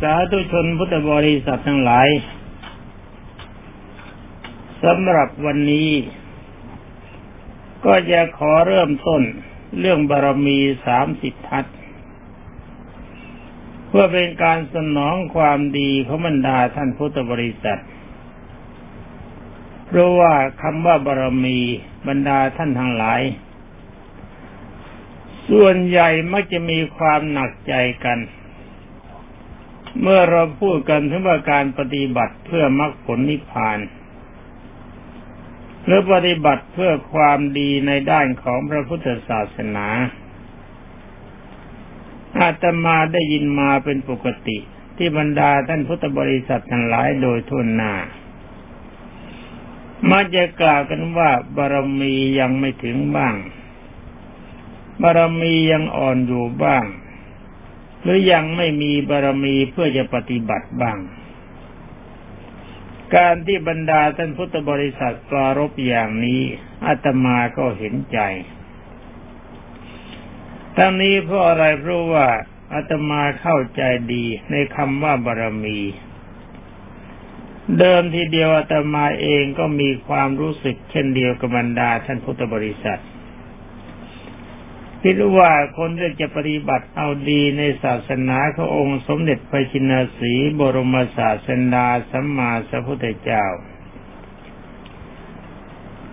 สาธุชนพุทธบริษัททั้งหลายสำหรับวันนี้ ก็จะขอเริ่มต้นเรื่องบารมีสามสิบทัศเพื่อเป็นการสนองความดีของบรรดาท่านพุทธบริษัท เพราะว่าคำว่าบารมีบรรดาท่านทั้งหลาย ส่วนใหญ่มักจะมีความหนักใจกัน เมื่อเราพูดกันถึงว่าการปฏิบัติเพื่อมรรคผลนิพพานหรือปฏิบัติเพื่อความดีในด้านของพระพุทธศาสนาอาตมาได้ยินมาเป็นปกติที่บรรดาท่านพุทธบริษัททั้งหลายโดยทุนนามาจะกล่าวกันว่าบารมียังไม่ถึงบ้าง บารมียังอ่อนอยู่บ้าง หรือยังไม่มีบารมีเพื่อจะปฏิบัติบ้าง การที่บรรดาท่านพุทธบริษัทปรารบอย่างนี้อาตมาก็เห็นใจ ทั้งนี้เพราะอะไรเพราะว่าอาตมาเข้าใจดีในคำว่าบารมี เดิมทีเดียวอาตมาเองก็มีความรู้สึกเช่นเดียวกับบรรดาท่านพุทธบริษัท คิดว่าคนที่จะปฏิบัติเอาดีในศาสนาขององค์สมเด็จพระชินสีบรมศาสดาสัมมาสัพพุทธเจ้า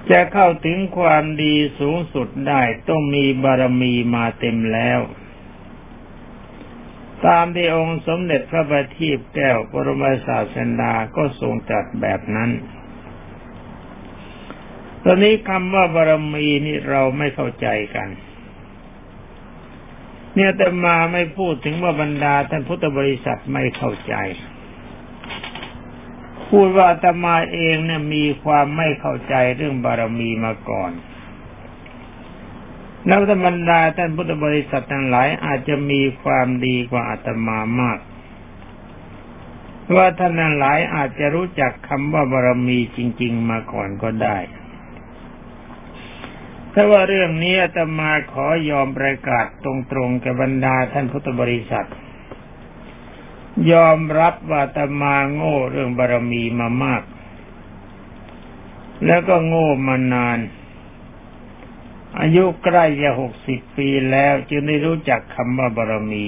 จะเข้าถึงความดีสูงสุดได้ต้องมีบารมีมาเต็มแล้ว ตามที่องค์สมเด็จพระบัณฑิตแก้วบรมศาสดาก็ทรงตรัสแบบนั้นตอนนี้คำว่าบารมีนี่เราไม่เข้าใจกัน เนี่ยแต่มาไม่พูดถึงว่าบรรดาท่านพุทธบริษัทไม่เข้าใจ พูดว่าตมาเองเนี่ยมีความไม่เข้าใจเรื่องบารมีมาก่อนนักธรรมดาท่านพุทธบริษัททั้งหลายอาจจะมีความดีกว่าอาตมามาก ว่าท่านทั้งหลายอาจจะรู้จักคำว่าบารมีจริง ๆ มาก่อนก็ได้ ถ้าว่าเรื่องนี้อาตมาขอยอมประกาศตรงๆกับบรรดาท่านพุทธบริษัท ยอมรับว่าอาตมาโง่เรื่องบารมีมามาก แล้วก็โง่มานาน อายุใกล้จะหกสิบปีแล้วจึงได้รู้จักคำว่าบารมี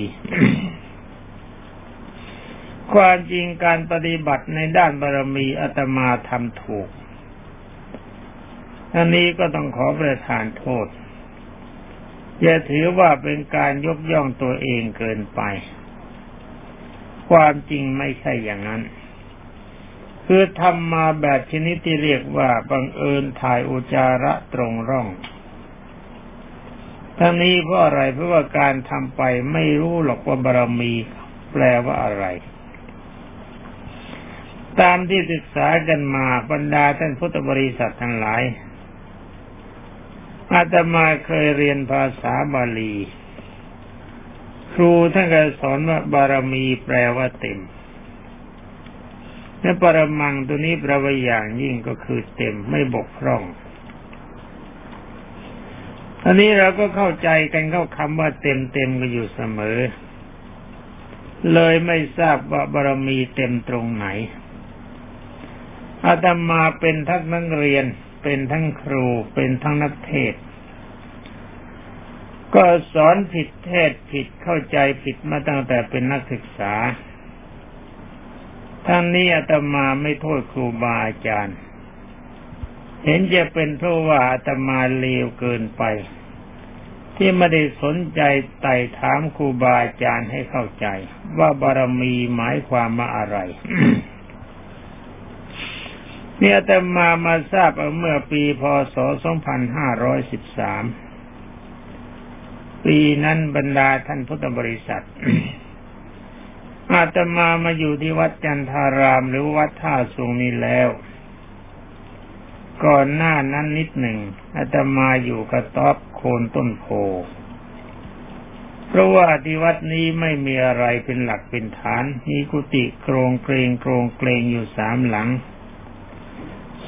ความจริงการปฏิบัติในด้านบารมีอาตมาทำถูก อันนี้ก็ต้องขอประทานโทษ อย่าถือว่าเป็นการยกย่องตัวเองเกินไป ความจริงไม่ใช่อย่างนั้น คือทำมาแบบชนิดที่เรียกว่าบังเอิญถ่ายอุจาระตรงร่องทั้งนี้เพราะอะไรเพราะว่าการทำไปไม่รู้หรอกว่าบารมี แปลว่าอะไร ตามที่ศึกษากันมาบรรดาท่านพุทธบริษัททั้งหลาย อาตมาเคยเรียนภาษาบาลี ครูท่านก็สอนว่าบารมีแปลว่าเต็มและปรมังตัวนี้แปลว่าอย่างยิ่งก็คือเต็มไม่บกพร่องอันนี้เราก็เข้าใจกันเข้าคำว่าเต็มเต็มกันอยู่เสมอ เลยไม่ทราบว่าบารมีเต็มตรงไหนอาตมาเป็นทั้งนักเรียน เป็นทั้งครูเป็นทั้งนักเทศ ก็สอนผิดเทศผิดเข้าใจผิดมาตั้งแต่เป็นนักศึกษาทั้งนี้อาตมาไม่โทษครูบาอาจารย์ เห็นจะเป็นเพราะว่าอาตมาเลวเกินไป ที่ไม่ได้สนใจไต่ถามครูบาอาจารย์ให้เข้าใจ ว่าบารมีหมายความว่าอะไร เนี่ยแต่มามาทราบเมื่อปีพศ 2513 ปีนั้นบรรดาท่านพุทธบริษัท อาตมามาอยู่ที่วัดจันทารามหรือวัดท่าสูงนี้แล้ว ก่อนหน้านั้นนิดหนึ่งอาตมาอยู่กระต๊อบโคนต้นโพเพราะว่าที่วัดนี้ไม่มีอะไรเป็นหลักเป็นฐาน มีกุฏิโครงเกรงโครงเกรงอยู่สามหลัง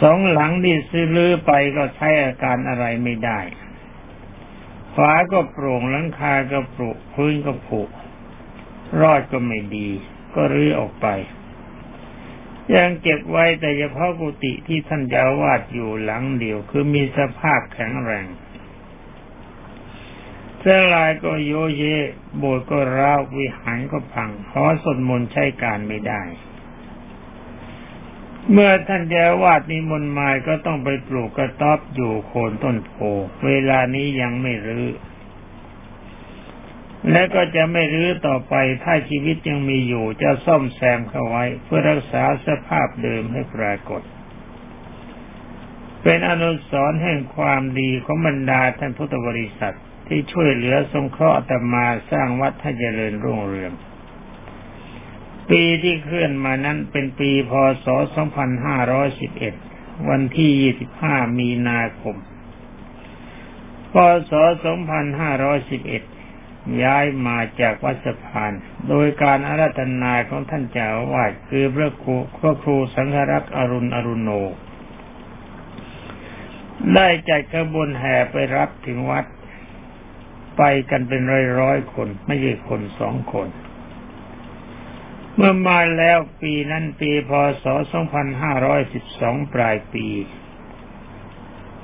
สองหลังที่ซื้อลือไปก็ใช้อาการอะไรไม่ได้ฝาก็โปร่งหลังคาก็ปรุพื้นก็ผุรอดก็ไม่ดี ก็รื้อออกไป ยังเก็บไว้แต่เฉพาะกุฏิที่ท่านเจ้าวาดอยู่หลังเดียว คือมีสภาพแข็งแรงเสื้อลายก็โยเยโบสถ์ก็ร้าววิหารก็พังหอสวดมนใช้การไม่ได้ เมื่อท่านเจ้าวาดนิมนต์มาก็ต้องไปปลูกกระต๊อบอยู่โคนต้นโพเวลานี้ยังไม่รื้อและก็จะไม่รื้อต่อไปถ้าชีวิตยังมีอยู่จะซ่อมแซมเข้าไว้ เพื่อรักษาสภาพเดิมให้ปรากฏ เป็นอนุสรณ์แห่งความดีของบรรดาท่านพุทธบริษัทที่ช่วยเหลือสงเคราะห์ตมาสร้างวัดให้เจริญรุ่งเรือง ปีที่เคลื่อนมานั้นเป็นปีพศ 2511 วันที่ 25 มีนาคม พศ 2511 ย้ายมาจากวัดสะพาน โดยการอาราธนาของท่านเจ้าวาดคือพระครูพระครูสังฆรักษ์อรุณอรุณโน ได้จัดกระบวนแห่ไปรับถึงวัด ไปกันเป็นร้อยร้อยคน ไม่ใช่คนสองคน เมื่อมาแล้วปีนั้นปีพศ 2512 ปลายปี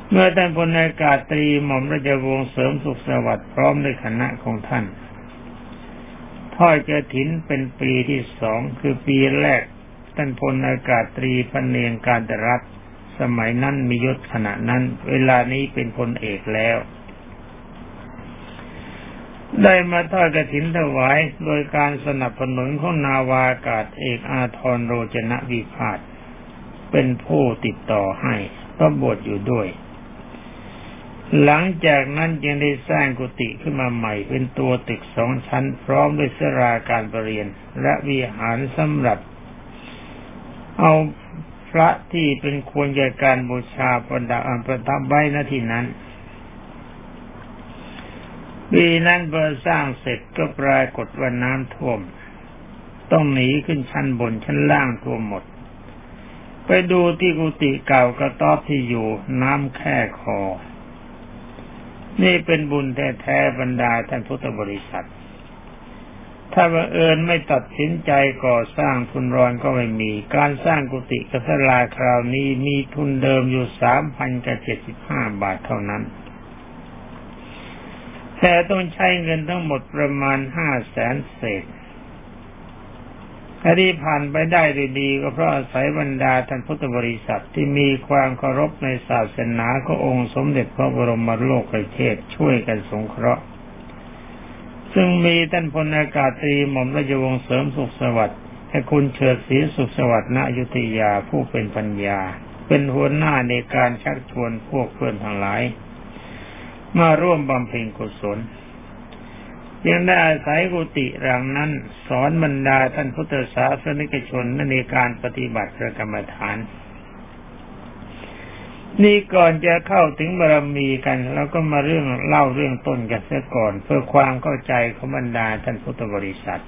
เมื่อท่านพลอากาศตรีหม่อมราชวงศ์เสริมสุขสวัสดิ์พร้อมด้วยคณะของท่านทอดกระถินเป็นปีที่สองคือปีแรกท่านพลอากาศตรีพันเนียงการรัฐสมัยนั้นมียศขณะนั้น เวลานี้เป็นพลเอกแล้ว ได้มาทอดกระถินถวายโดยการสนับสนุนของนาวากาศเอกอาทรโรจนะวิพาทเป็นผู้ติดต่อให้ก็บวชอยู่ด้วย หลังจากนั้นยังได้สร้างกุฏิขึ้นมาใหม่ เป็นตัวตึกสองชั้น พร้อมด้วยสราการประเรียน และวิหารสำหรับ เอาพระที่เป็นควรแก่การบูชาประดับประทับไว้ณที่นั้น ปีนั้นเบอร์สร้างเสร็จก็ปรากฏว่าน้ำท่วม ต้องหนีขึ้นชั้นบนชั้นล่างท่วมหมด ไปดูที่กุฏิเก่ากระต๊อบที่อยู่น้ำแค่คอ นี่เป็นบุญแท้ๆบรรดาท่านพุทธบริษัท ถ้าบังเอิญไม่ตัดสินใจก่อสร้างทุนรอนก็ไม่มี การสร้างกุฏิกัสลาคราวนี้มีทุนเดิมอยู่สามพันกับเจ็ดสิบห้าบาทเท่านั้น แต่ต้องใช้เงินทั้งหมดประมาณห้าแสนเศษที่ผ่านไปได้ด้วยดีก็เพราะอาศัยบรรดาท่านพุทธบริษัทที่มีความเคารพในศาสนาขององค์สมเด็จพระบรมโลกเทศช่วยกันสงเคราะห์ ซึ่งมีท่านพลอากาศตรีหม่อมราชวงศ์เสริมสุขสวัสดิ์ให้คุณเฉิดศรีสุขสวัสดิ์ณอยุธยาผู้เป็นปัญญา เป็นหัวหน้าในการชักชวนพวกเพื่อนทั้งหลาย มาร่วมบำเพ็ญกุศลยังได้อาศัยกุฏิรังนั้น สอนบรรดาท่านพุทธศาสนิกชนในการปฏิบัติพระกรรมฐาน นี่ก่อนจะเข้าถึงบารมีกันแล้วก็มาเรื่องเล่าเรื่องต้นกันเสียก่อน เพื่อความเข้าใจของบรรดาท่านพุทธบริษัท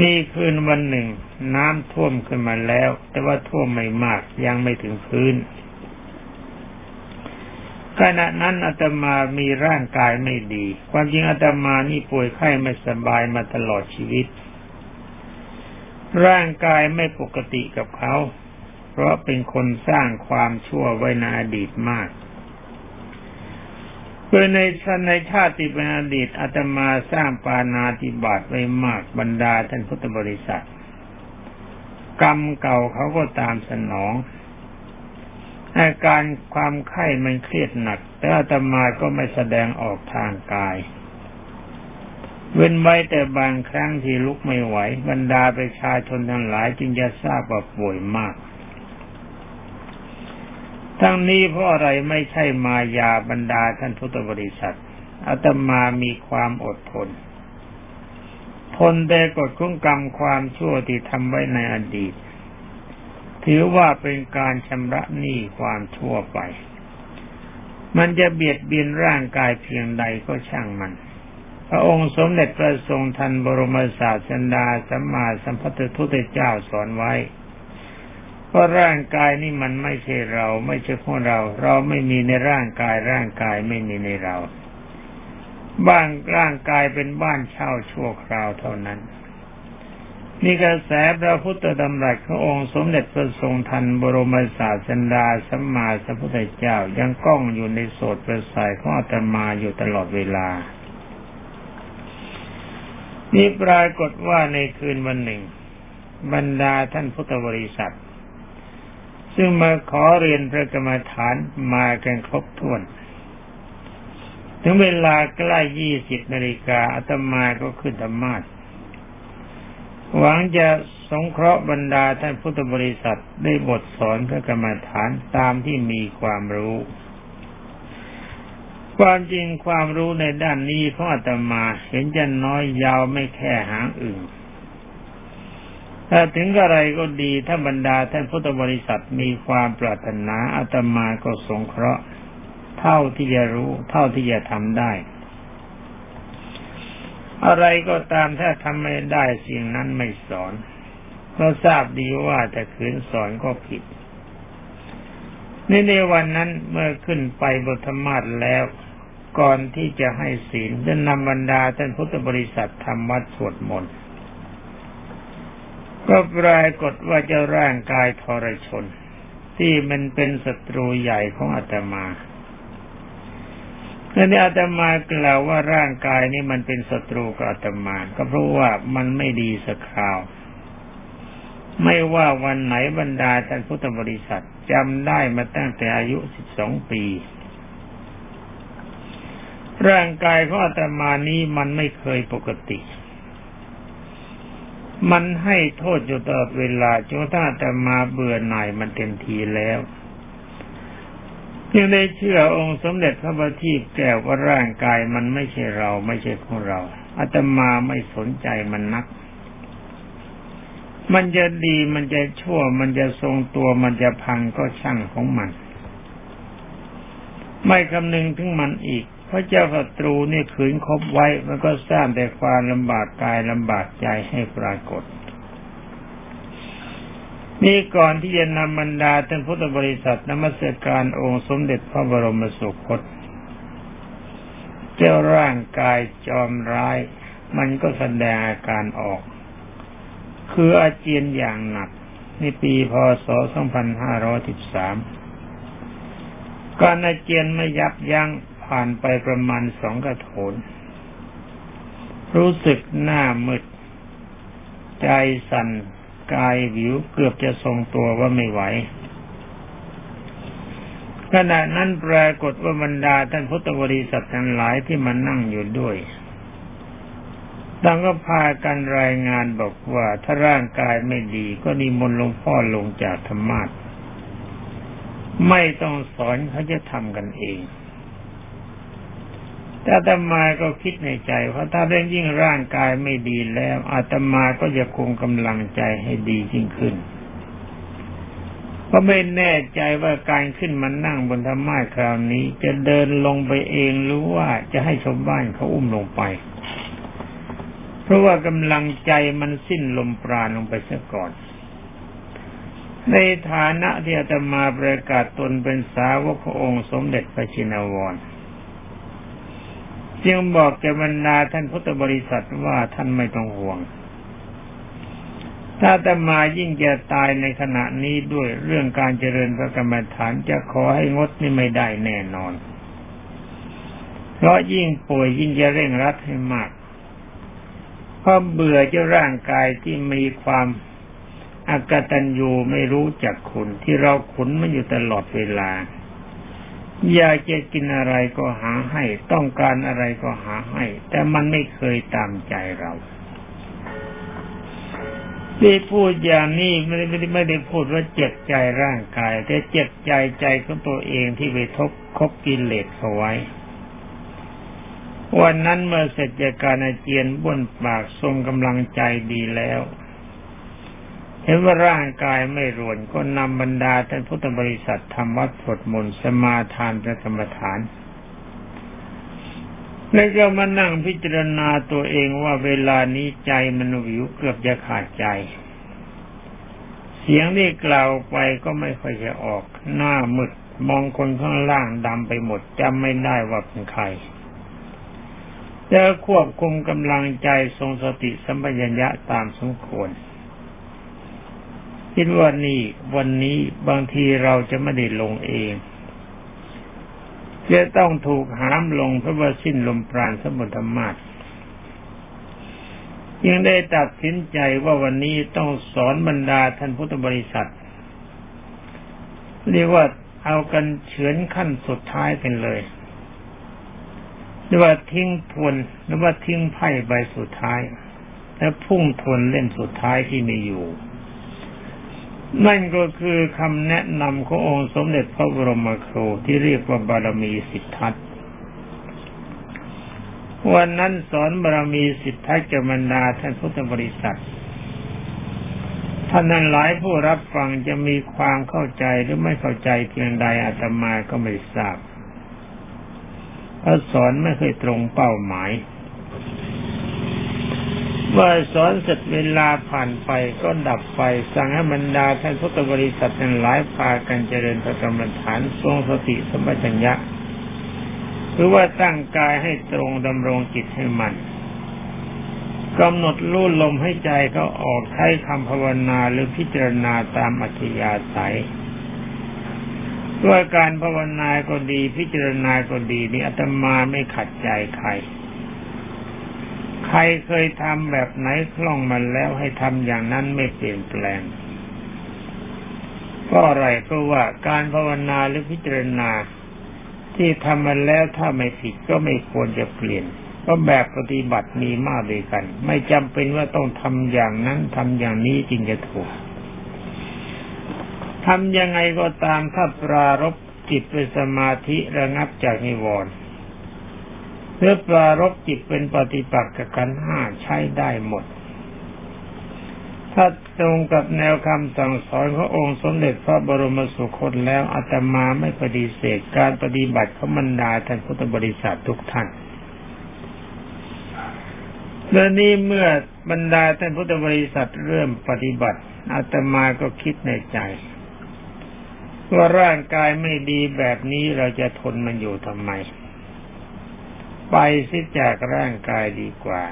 มีคืนวันหนึ่ง น้ำท่วมขึ้นมาแล้ว แต่ว่าท่วมไม่มากยังไม่ถึงพื้น ขณะนั้นอาตมามีร่างกายไม่ดี ความจริงอาตมานี่ป่วยไข้ไม่สบายมาตลอดชีวิต ร่างกายไม่ปกติกับเขา เพราะเป็นคนสร้างความชั่วไว้ในอดีตมากเพื่อในในชาติเป็นอดีตอาตมาสร้างปานาติบาตไว้มากบรรดาท่านพุทธบริษัท กรรมเก่าเขาก็ตามสนอง อาการความไข้มันเครียดหนัก แต่อาตมาก็ไม่แสดงออกทางกาย เว้นไว้แต่บางครั้งที่ลุกไม่ไหว บรรดาประชาชนทั้งหลายจึงจะทราบว่าป่วยมาก ทั้งนี้เพราะอะไรไม่ใช่มายาบรรดาท่านพุทธบริษัทอาตมามีความอดทน ทนได้กดคุ้งกรรมความชั่วที่ทำไว้ในอดีต ถือว่าเป็นการชำระหนี้ความชั่วไป มันจะเบียดเบียนร่างกายเพียงใดก็ช่างมัน พระองค์สมเด็จพระทรงทันบรมศาสดาสัมมาสัมพุทธทุตเจ้าสอนไว้เพราะร่างกายนี่มันไม่ใช่เรา ไม่ใช่พวกเรา เราไม่มีในร่างกายร่างกายไม่มีในเรา บ้านร่างกายเป็นบ้านเช่าชั่วคราวเท่านั้น นี่กระแสพระพุทธดำรัสขององค์สมเด็จพระทรงทันบรมศาสดาสัมมาสัมพุทธเจ้ายังก้องอยู่ในโสดประสายของอาตมาอยู่ตลอดเวลา นี่ปรากฏว่าในคืนวันหนึ่ง บรรดาท่านพุทธบริษัท ซึ่งมาขอเรียนพระกรรมฐานมากันครบถ้วน ถึงเวลาใกล้ยี่สิบนาฬิกาอาตมาก็ขึ้นธรรมาส หวังจะสงเคราะห์บรรดาท่านพุทธบริษัทได้บทสอนพระกรรมฐานตามที่มีความรู้ ความจริงความรู้ในด้านนี้ของอาตมาเห็นจะน้อยยาวไม่แค่หางอื่นถ้าถึงอะไรก็ดีถ้าบรรดาท่านพุทธบริษัทมีความปรารถนาอาตมาก็สงเคราะห์ เท่าที่จะรู้ เท่าที่จะทำได้ อะไรก็ตามถ้าทำไม่ได้สิ่งนั้นไม่สอนเพราทราบดีว่าแต่ขืนสอนก็ผิดในในวันนั้นเมื่อขึ้นไปบทธรรมาศแล้วก่อนที่จะให้ศีลจะนำบรรดาท่านพุทธบริษัททำวัดสวดมนต์ก็ปรากฏว่าเจ้าร่างกายทรชน ที่มันเป็นศัตรูใหญ่ของอาตมา แล่อาตมากล่าวว่าร่างกายนี้มันเป็นศัตรูกับอาตมา ก็เพราะว่ามันไม่ดีสักคราว ไม่ว่าวันไหนบรรดาท่านพุทธบริษัทจำได้มาตั้งแต่อายุสิบสองปี ร่างกายของอาตมานี้มันไม่เคยปกติ มันให้โทษอยู่ตลอดเวลาจนถ้าอาตมาเบื่อหน่ายมันเต็มทีแล้ว ยังได้เชื่อองค์สมเด็จพระบัณฑิตแก้วว่าร่างกายมันไม่ใช่เราไม่ใช่ของเราอาตมาไม่สนใจมันนัก มันจะดีมันจะชั่ว มันจะทรงตัวมันจะพังก็ช่างของมัน ไม่คำนึงถึงมันอีก เพราะเจ้าศัตรูนี่ขืนคบไว้ มันก็สร้างแต่ความลำบากกายลำบากใจให้ปรากฏ นี่ก่อนที่จะนำบรรดาท่านพุทธบริษัทนมัสการองค์สมเด็จพระบรมสุคต เจ้าร่างกายจอมร้าย มันก็แสดงอาการออก คืออาเจียนอย่างหนัก ในปีพศ 2513 การอาเจียนไม่ยับยั้งผ่านไปประมาณสองกระโถน รู้สึกหน้ามืด ใจสั่น กายวิวเกือบจะทรงตัวว่าไม่ไหวขณะนั้นปรากฏว่าบรรดาท่านพุทธบริษัททั้งหลายที่มานั่งอยู่ด้วยต่างก็พากันรายงานบอกว่าถ้าร่างกายไม่ดีก็นิมนต์หลวงพ่อลงจากธรรมาทไม่ต้องสอนเขาจะทำกันเอง แต่อาตมาก็คิดในใจเพราะถ้าเรื่องยิ่งร่างกายไม่ดีแล้วอาตมาก็จะคงกำลังใจให้ดียิ่งขึ้นเพราะไม่แน่ใจว่าการขึ้นมานั่งบนธรรมาคราวนี้ จะเดินลงไปเองหรือว่าจะให้ชาวบ้านเขาอุ้มลงไป เพราะว่ากำลังใจมันสิ้นลมปราณลงไปซะก่อน ในฐานะที่อาตมาประกาศตนเป็นสาวกขององค์สมเด็จพระชินวร จึงบอกแกบรรดาท่านพุทธบริษัทว่าท่านไม่ต้องห่วง ถ้าตมายิ่งจะตายในขณะนี้ด้วยเรื่องการเจริญพระกรรมฐานจะขอให้งดนี่ไม่ได้แน่นอน เพราะยิ่งป่วยยิ่งจะเร่งรัดให้มากเพราะเบื่อเจ้าร่างกายที่มีความอากตันยูไม่รู้จักคุณที่เราขุนมันอยู่ตลอดเวลา อยากจะกินอะไรก็หาให้ ต้องการอะไรก็หาให้ แต่มันไม่เคยตามใจเราที่พูดอย่างนี้ไม่ได้ไม่ได้ไม่ได้พูดว่าเจ็บใจร่างกาย แต่เจ็บใจใจของตัวเองที่ไปทบคบกินเลสเขาไว้ วันนั้นเมื่อเสร็จจากการอาเจียนบ้วนปากทรงกำลังใจดีแล้ว เห็นว่าร่างกายไม่รวนก็นำบรรดาท่านพุทธบริษัททำวัดสวดมนต์สมาทานพระกรรมฐานแล้วก็มานั่งพิจารณาตัวเองว่าเวลานี้ใจมันวิวเกือบจะขาดใจ เสียงที่กล่าวไปก็ไม่ค่อยจะออก หน้ามึดมองคนข้างล่างดำไปหมดจำไม่ได้ว่าเป็นใครจะควบคุมกำลังใจทรงสติสัมปชัญญะตามสมควร คิดว่านี่วันนี้บางทีเราจะไม่ได้ลงเองจะต้องถูกหามลงเพราะว่าสิ้นลมปราณสมุทรมาตยังได้ตัดสินใจว่าวันนี้ต้องสอนบรรดาท่านพุทธบริษัท เรียกว่าเอากันเฉือนขั้นสุดท้ายกันเลยหรือว่าทิ้งทวนหรือว่าทิ้งไพ่ใบสุดท้าย และพุ่งทวนเล่มสุดท้ายที่มีอยู่ นั่นก็คือคำแนะนำขององค์สมเด็จพระบรมครูที่เรียกว่าบารมีสิทธัตวันนั้นสอนบารมีสิทธัตกับบรรดาท่านพุทธบริษัทท่านนั้นหลายผู้รับฟังจะมีความเข้าใจหรือไม่เข้าใจเพียงใดอาตมาก็ไม่ทราบเพราะสอนไม่เคยตรงเป้าหมาย มื่อสอนเสร็จเวลาผ่านไปก็ดับไปสั่งให้บรรดาท่านพุทธบริษัทนั้นหลายพากันเจริญพระกรรมฐานทรงสติสมัชัญญะหรือว่าตั้งกายให้ตรงดำรงจิตให้มันกำหนดลู่ลมให้ใจเขาออกใช้คำภาวนาหรือพิจารณาตามอัธยาศัยด้วยการภาวนาก็ดีพิจารณาก็ดีนี่อาตมาไม่ขัดใจใคร ใครเคยทำแบบไหนคล่องมันแล้วให้ทำอย่างนั้นไม่เปลี่ยนแปลงก็อะไรเพราะว่าการภาวนาหรือพิจารณา ที่ทำมันแล้วถ้าไม่ผิดก็ไม่ควรจะเปลี่ยนก็แบบปฏิบัติมีมากด้วยกัน ไม่จำเป็นว่าต้องทำอย่างนั้นทำอย่างนี้จริงจะถูกทำยังไงก็ตามถ้าปรารบจิตเป็นสมาธิระงับจากนิวรณ์ เพื่อปรารบจิตเป็นปฏิปักษ์กับขันห้าใช้ได้หมด ถ้าตรงกับแนวคำสั่งสอนขององค์สมเด็จพระบรมสุคตแล้วอาตมาไม่ปฏิเสธการปฏิบัติของบรรดาท่านพุทธบริษัททุกท่านเรื่องนี้เมื่อบรรดาท่านพุทธบริษัทเริ่มปฏิบัติอาตมาก็คิดในใจว่าร่างกายไม่ดีแบบนี้เราจะทนมันอยู่ทำไม ไปสิจากร่างกายดีกว่า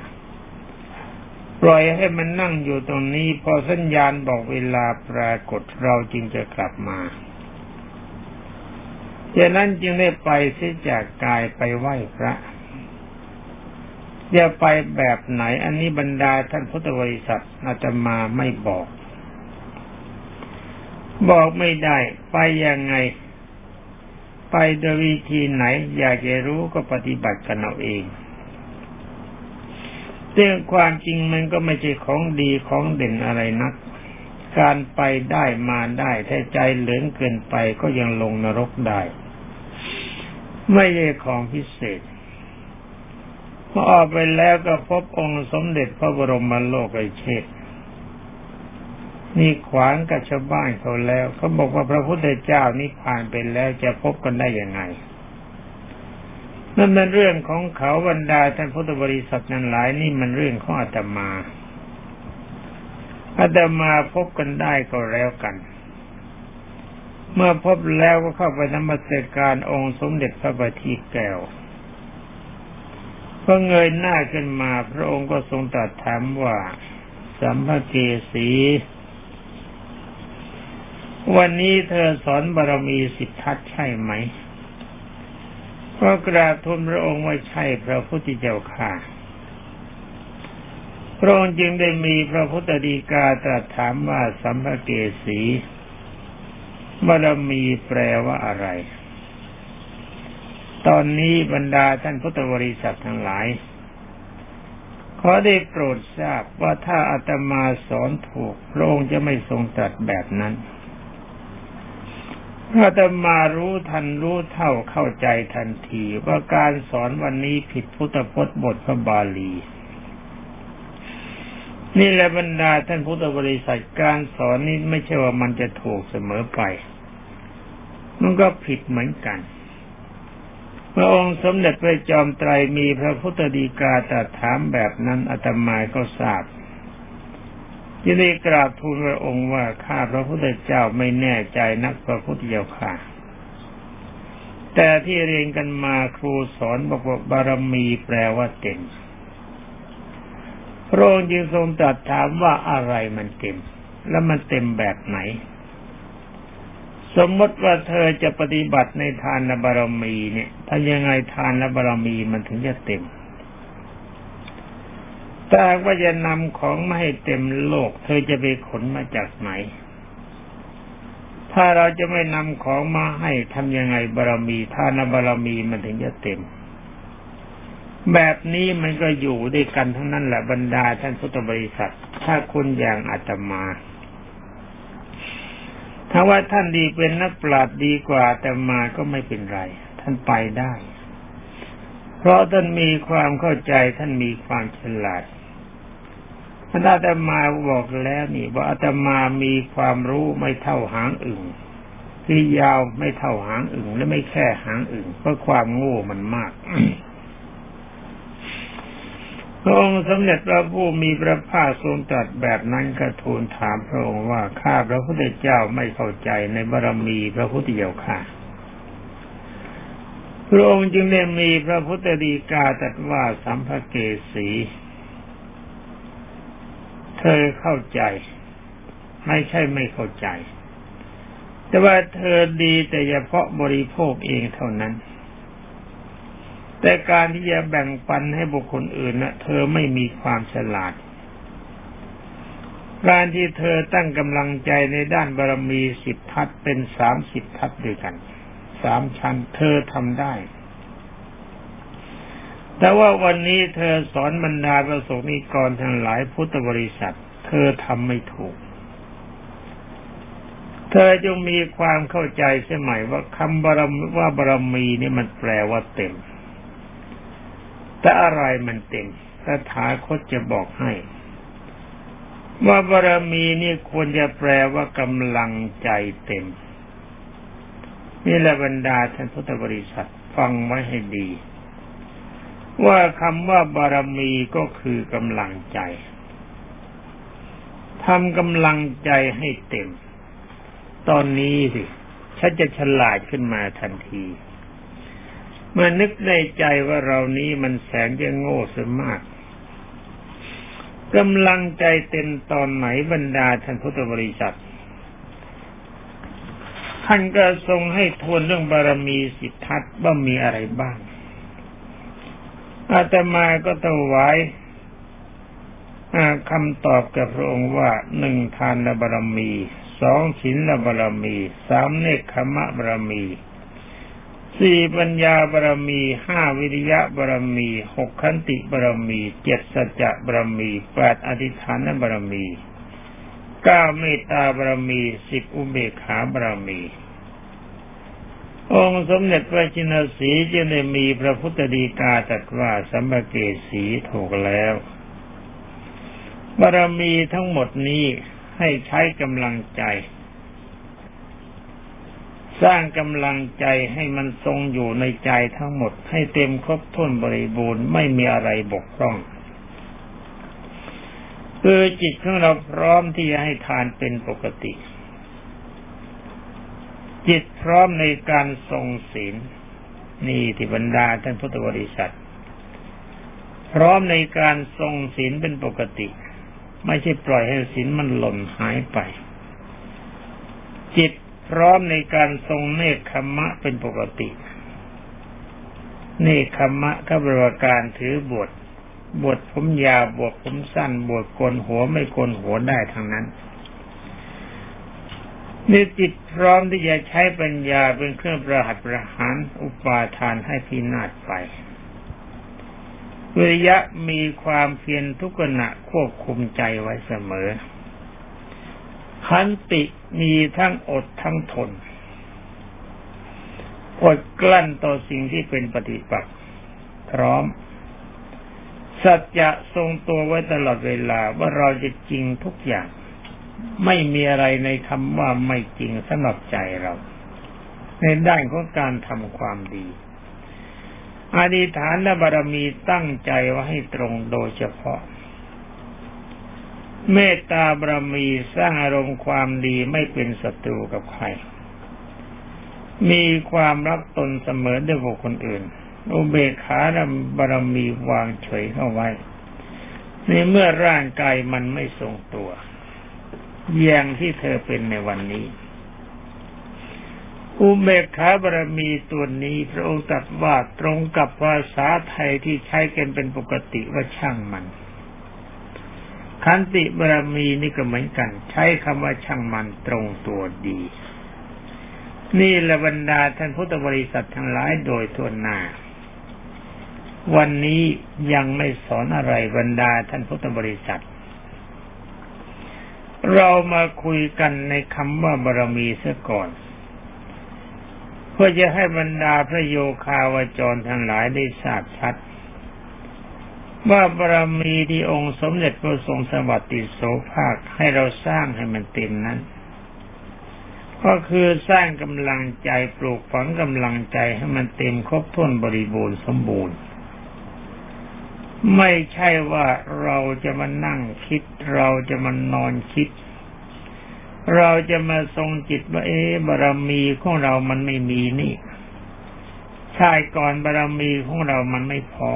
ปล่อยให้มันนั่งอยู่ตรงนี้พอสัญญาณบอกเวลาปรากฏเราจึงจะกลับมาจากนั้นจึงได้ไปสิจากกายไปไหว้พระจะไปแบบไหน อันนี้บรรดาท่านพุทธบริษัทอาตมาไม่บอก บอกไม่ได้ ไปยังไง ไปโดยวิธีไหน อยากจะรู้ก็ปฏิบัติกันเอาเองเรื่องความจริงมันก็ไม่ใช่ของดีของเด่นอะไรนัก การไปได้มาได้ถ้าใจเหลืองเกินไปก็ยังลงนรกได้ ไม่ใช่ของพิเศษพอออกไปแล้วก็พบองค์สมเด็จพระบรมโลกไอเชษ นี่ขวางกับชาวบ้านเขาแล้วเขาบอกว่าพระพุทธเจ้านี่ผ่านไปแล้วจะพบกันได้ยังไงนั่นเป็นเรื่องของเขาบรรดาท่านพุทธบริษัทนั้นหลายนี่มันเรื่องของอาตมาอาตมาพบกันได้ก็แล้วกัน เมื่อพบแล้วก็เข้าไปนมัสการองค์สมเด็จพระบัณฑิตแก้วพอเงยหน้าขึ้นมา พระองค์ก็ทรงตรัสถามว่า สัมภเกสี วันนี้เธอสอนบารมีสิทธัตใช่ไหมก็กราบทูลพระองค์ว่าใช่พระพุทธเจ้าค่ะ พระองค์จึงได้มีพระพุทธดีกาตรัสถามว่าสัมภเกสีบารมีแปลว่าอะไร ตอนนี้บรรดาท่านพุทธบริษัททั้งหลาย ขอได้โปรดทราบว่าถ้าอาตมาสอนถูกพระองค์จะไม่ทรงตรัสแบบนั้น อาตมารู้ทันรู้เท่าเข้าใจทันทีว่าการสอนวันนี้ผิดพุทธพจน์บทพระบาลี นี่แหละบรรดาท่านพุทธบริษัทการสอนนี้ไม่ใช่ว่ามันจะถูกเสมอไป มันก็ผิดเหมือนกันพระองค์สมเด็จพระจอมไตรมีพระพุทธดีกาตรัสถามแบบนั้นอาตมาก็ทราบ ยินดีกราบทูลพระองค์ว่าข้าพระพุทธเจ้าไม่แน่ใจนักพระพุทธเจ้าค่ะ แต่ที่เรียนกันมาครูสอนบอกว่าบารมีแปลว่าเต็มพระองค์จึงทรงตรัสถามว่าอะไรมันเต็ม แล้วมันเต็มแบบไหน สมมติว่าเธอจะปฏิบัติในทานบารมีเนี่ยถ้ายังไงทานบารมีมันถึงจะเต็ม แต่ว่าจะนำของมาให้เต็มโลก เธอจะไปขนมาจากไหน ถ้าเราจะไม่นำของมาให้ทำยังไงบารมีทานบารมีมันถึงจะเต็ม แบบนี้มันก็อยู่ด้วยกันทั้งนั้นแหละบรรดาท่านพุทธบริษัท ถ้าคุณอย่างอาตมาถ้าว่าท่านดีเป็นนักปราชญ์ดีกว่าแต่มาก็ไม่เป็นไร ท่านไปได้ เพราะท่านมีความเข้าใจท่านมีความฉลาด ท่านอาตมาบอกแล้วนี่ว่าอาตมามีความรู้ไม่เท่าหางอึ่งที่ยาวไม่เท่าหางอึ่งและไม่แค่หางอึ่งเพราะความโง่มันมากพระองค์สมเด็จพระผู้มีพระภาคทรงตรัสแบบนั้นกระทูลถามพระองค์ว่าข้าพระพุทธเจ้าไม่เข้าใจในบารมีพระพุทธเจ้าค่ะพระองค์จึงได้มีพระพุทธดีกาตรัสว่าสัมภเกสี ธอเข้าใจ ไม่ใช่ไม่เข้าใจ แต่ว่าเธอดีแต่เฉพาะบริโภคเองเท่านั้น แต่การที่จะแบ่งปันให้บุคคลอื่นนะเธอไม่มีความฉลาด การที่เธอตั้งกำลังใจในด้านบารมีสิบทัศเป็นสามสิบทัศด้วยกัน สามชั้นเธอทำได้ แต่ว่าวันนี้เธอสอนบรรดาประสงค์นิกรทั้งหลายพุทธบริษัท เธอทำไม่ถูก เธอจงมีความเข้าใจเสียใหม่ว่าคำบารมว่าบารมีนี่มันแปลว่าเต็ม แต่อะไรมันเต็มพระถาคตจะบอกให้ ว่าบารมีนี่ควรจะแปลว่ากำลังใจเต็ม นี่แหละบรรดาท่านพุทธบริษัทฟังไว้ให้ดี ว่าคำว่าบารมีก็คือกำลังใจทำกำลังใจให้เต็ม ตอนนี้สิฉันจะฉลาดขึ้นมาทันที เมื่อนึกในใจว่าเรานี้มันแสนจะโง่สมากกำลังใจเต็มตอนไหนบรรดาท่านพุทธบริษัทท่านก็ทรงให้ทวนเรื่องบารมีสิทธัตว่ามีอะไรบ้าง อาตมาก็ต้องไว้คำตอบกับพระองค์ว่าหนึ่งทานบารมีสองศีลบารมีสามเนคขมะบารมีสี่ปัญญาบารมีห้าวิริยะบารมีหกขันติบารมีเจ็ดสัจจะบารมีแปดอธิษฐานบารมีเก้าเมตตาบารมีสิบอุเบกขาบารมี องค์สมเด็จพระจินสีจึงได้มีพระพุทธดีกาตรัสว่าสัมภเกสีถูกแล้วบารมีทั้งหมดนี้ให้ใช้กำลังใจ สร้างกำลังใจให้มันทรงอยู่ในใจทั้งหมด ให้เต็มครบถ้วนบริบูรณ์ไม่มีอะไรบกพร่องคือจิตของเราพร้อมที่จะให้ทานเป็นปกติ จิตพร้อมในการทรงศีลนี่ที่บรรดาท่านพุทธบริษัท พร้อมในการทรงศีลเป็นปกติ ไม่ใช่ปล่อยให้ศีลมันหล่นหายไป จิตพร้อมในการทรงเนคขมะเป็นปกติเนคขมะก็บริการถือบวชบวชผมยาวบวชผมสั้นบวชโกนหัวไม่โกนหัวได้ทั้งนั้น นี่จิตพร้อมที่จะใช้ปัญญาเป็นเครื่องประหัตประหารอุปาทานให้พินาศไปวิริยะมีความเพียรทุกขณะควบคุมใจไว้เสมอขันติมีทั้งอดทั้งทน อดกลั้นต่อสิ่งที่เป็นปฏิปักษ์พร้อม สัจจะทรงตัวไว้ตลอดเวลาว่าเราจะจริงทุกอย่าง ไม่มีอะไรในคำว่าไม่จริงสำหรับใจเรา ในด้านของการทำความดีอธิษฐานและบารมีตั้งใจว่าให้ตรงโดยเฉพาะ เมตตาบารมีสร้างอารมณ์ความดีไม่เป็นศัตรูกับใคร มีความรักตนเสมอด้วยบุคคลอื่น อุเบกขาบารมีวางเฉยเข้าไว้ ในเมื่อร่างกายมันไม่ทรงตัว อย่างที่เธอเป็นในวันนี้ อุเบกขาบารมีตัวนี้พระองค์ตรัสว่าตรงกับภาษาไทยที่ใช้กันเป็นปกติว่าช่างมันขันติบารมีนี่ก็เหมือนกัน ใช้คำว่าช่างมันตรงตัวดี นี่ละบรรดาท่านพุทธบริษัททั้งหลายโดยทั่วหน้าวันนี้ยังไม่สอนอะไรบรรดาท่านพุทธบริษัท เรามาคุยกันในคำว่าบารมีเสียก่อน เพื่อจะให้บรรดาพระโยคาวาจรทั้งหลายได้ทราบชัด ว่าบารมีที่องค์สมเด็จพระทรงสวัสดิโสภาคให้เราสร้างให้มันเต็มนั้น ก็คือสร้างกำลังใจปลูกฝังกำลังใจให้มันเต็มครบถ้วนบริบูรณ์สมบูรณ์ ไม่ใช่ว่าเราจะมานั่งคิด เราจะมานอนคิด เราจะมาทรงจิตว่าเอ๊บารมีของเรามันไม่มีนี่ชายก่อนบารมีของเรามันไม่พอ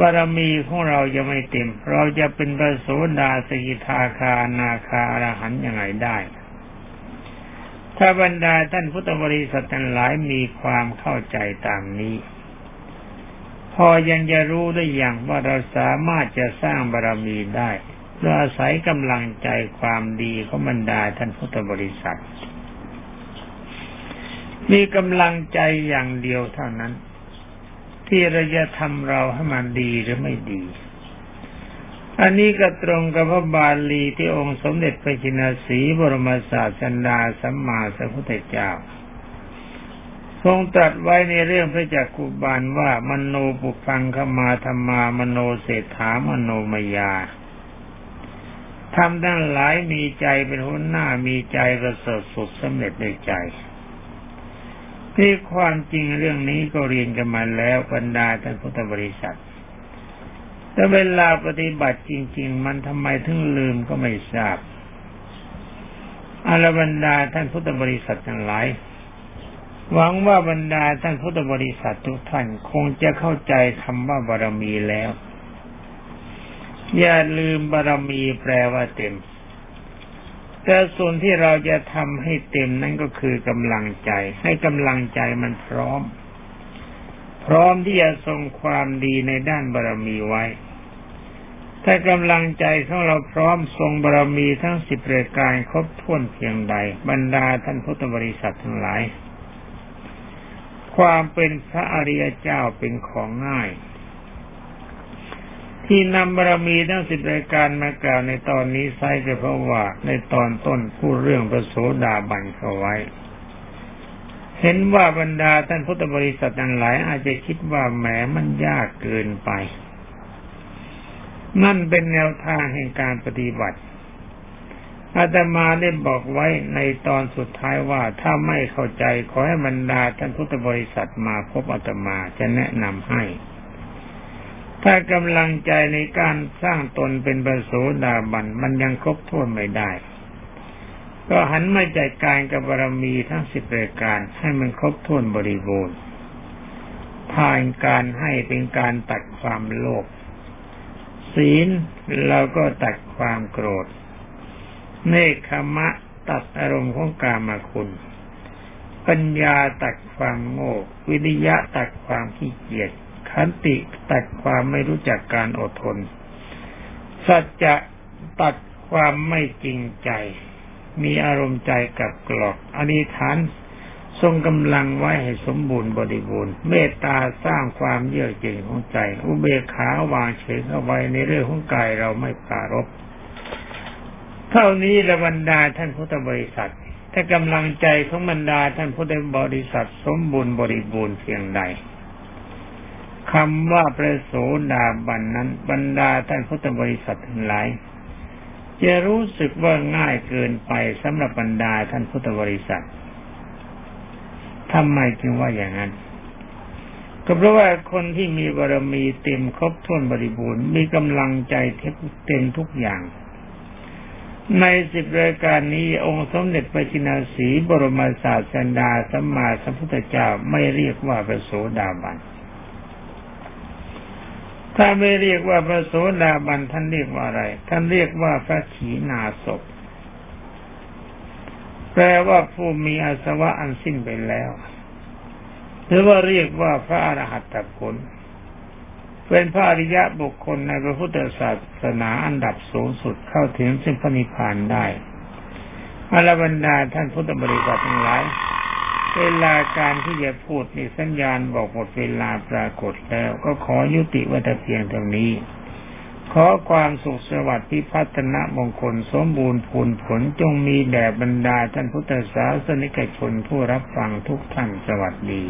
บารมีของเราจะไม่เต็ม เราจะเป็นพระโสดาสกิทาคานาคาอรหันยังไงได้ ถ้าบรรดาท่านพุทธบริษัททั้งหลายมีความเข้าใจตามนี้ พอยังจะรู้ได้อย่างว่าเราสามารถจะสร้างบารมีได้ด้วยอาศัยกำลังใจความดีของบรรดาท่านพุทธบริษัท มีกำลังใจอย่างเดียวเท่านั้น ที่เราจะทำเราให้มันดีหรือไม่ดี อันนี้ก็ตรงกับพระบาลีที่องค์สมเด็จพระจินสีบรมศาสดาสัมมาสัมพุทธเจ้า ทรงตรัสไว้ในเรื่องพระจักกุบาลว่ามโนปุพังขมาธรรมามโนเศรษฐามโนมยาทำทั้งหลายมีใจเป็นหัวหน้ามีใจประเสริฐสุดสำเร็จในใจ ที่ความจริงเรื่องนี้ก็เรียนกันมาแล้วบรรดาท่านพุทธบริษัท แต่เวลาปฏิบัติจริง ๆ มันทำไมถึงลืมก็ไม่ทราบอารบรรดาท่านพุทธบริษัททั้งหลาย หวังว่าบรรดาท่านพุทธบริษัททุกท่านคงจะเข้าใจคำว่าบารมีแล้ว อย่าลืมบารมีแปลว่าเต็ม แต่ส่วนที่เราจะทำให้เต็มนั่นก็คือกำลังใจ ให้กำลังใจมันพร้อม พร้อมที่จะทรงความดีในด้านบารมีไว้ ถ้ากำลังใจของเราพร้อมทรงบารมีทั้งสิบรายการครบถ้วนเพียงใด บรรดาท่านพุทธบริษัททั้งหลาย ความเป็นพระอริยเจ้าเป็นของง่าย ที่นำบารมีทั้งสิบรายการมากล่าวในตอนนี้ใช้ก็เพราะว่าในตอนต้นพูดเรื่องพระโสดาบันเขาไว้ เห็นว่าบรรดาท่านพุทธบริษัททั้งหลายอาจจะคิดว่าแหมมันยากเกินไป นั่นเป็นแนวทางแห่งการปฏิบัติ อาตมาได้บอกไว้ในตอนสุดท้ายว่าถ้าไม่เข้าใจขอให้บรรดาท่านพุทธบริษัทมาพบอาตมาจะแนะนำให้ ถ้ากำลังใจในการสร้างตนเป็นประโสดาบันมันยังครบถ้วนไม่ได้ ก็หันมาจัดการกับบารมีทั้งสิบรายการให้มันครบถ้วนบริบูรณ์ทานการให้เป็นการตัดความโลภศีลเราก็ตัดความโกรธ เนคขมะตัดอารมณ์ของกามาคุณ ปัญญาตัดความโง่ วิริยะตัดความขี้เกียจ ขันติตัดความไม่รู้จักการอดทน สัจจะตัดความไม่จริงใจ มีอารมณ์ใจกับกรอกอนิฐานทรงกำลังไว้ให้สมบูรณ์บริบูรณ์ เมตตาสร้างความเยือกเย็นของใจ อุเบกขาวางเฉยเอาไว้ในเรื่องของกายเราไม่ปรารบ เท่านี้ละบรรดาท่านพุทธบริษัท ถ้ากำลังใจของบรรดาท่านพุทธบริษัท สมบูรณ์บริบูรณ์เพียงใดคำว่าพระโสดาบันนั้น บรรดาท่านพุทธบริษัททั้งหลายจะรู้สึกว่าง่ายเกินไปสำหรับบรรดาท่านพุทธบริษัททำไมจึงว่าอย่างนั้น ก็เพราะว่าคนที่มีบารมีเต็มครบถ้วนบริบูรณ์มีกำลังใจเต็มทุกอย่าง ในสิบรายการนี้องค์สมเด็จพระจินาสีบรมศาสดาสัมมาสัมพุทธเจ้าไม่เรียกว่าพระโสดาบัน ถ้าไม่เรียกว่าพระโสดาบันท่านเรียกว่าอะไร ท่านเรียกว่าพระขีณาสพแปลว่าผู้มีอาสวะอันสิ้นไปแล้ว หรือว่าเรียกว่าพระอรหัตตผล เป็นพระอริยะบุคคลในพระพุทธศาสนาอันดับสูงสุดเข้าถึงสิ้นพระนิพพานได้อารบรรดาท่านพุทธบริษัททั้งหลาย เวลาการที่จะพูดมีสัญญาณบอกหมดเวลาปรากฏแล้ว ก็ขอยุติวัตเพียงเท่านี้ ขอความสุขสวัสดิ์พิพัฒนมงคลสมบูรณ์ผลผลจงมีแด่บรรดาท่านพุทธศาสนิกชนผู้รับฟังทุกท่านสวัสดี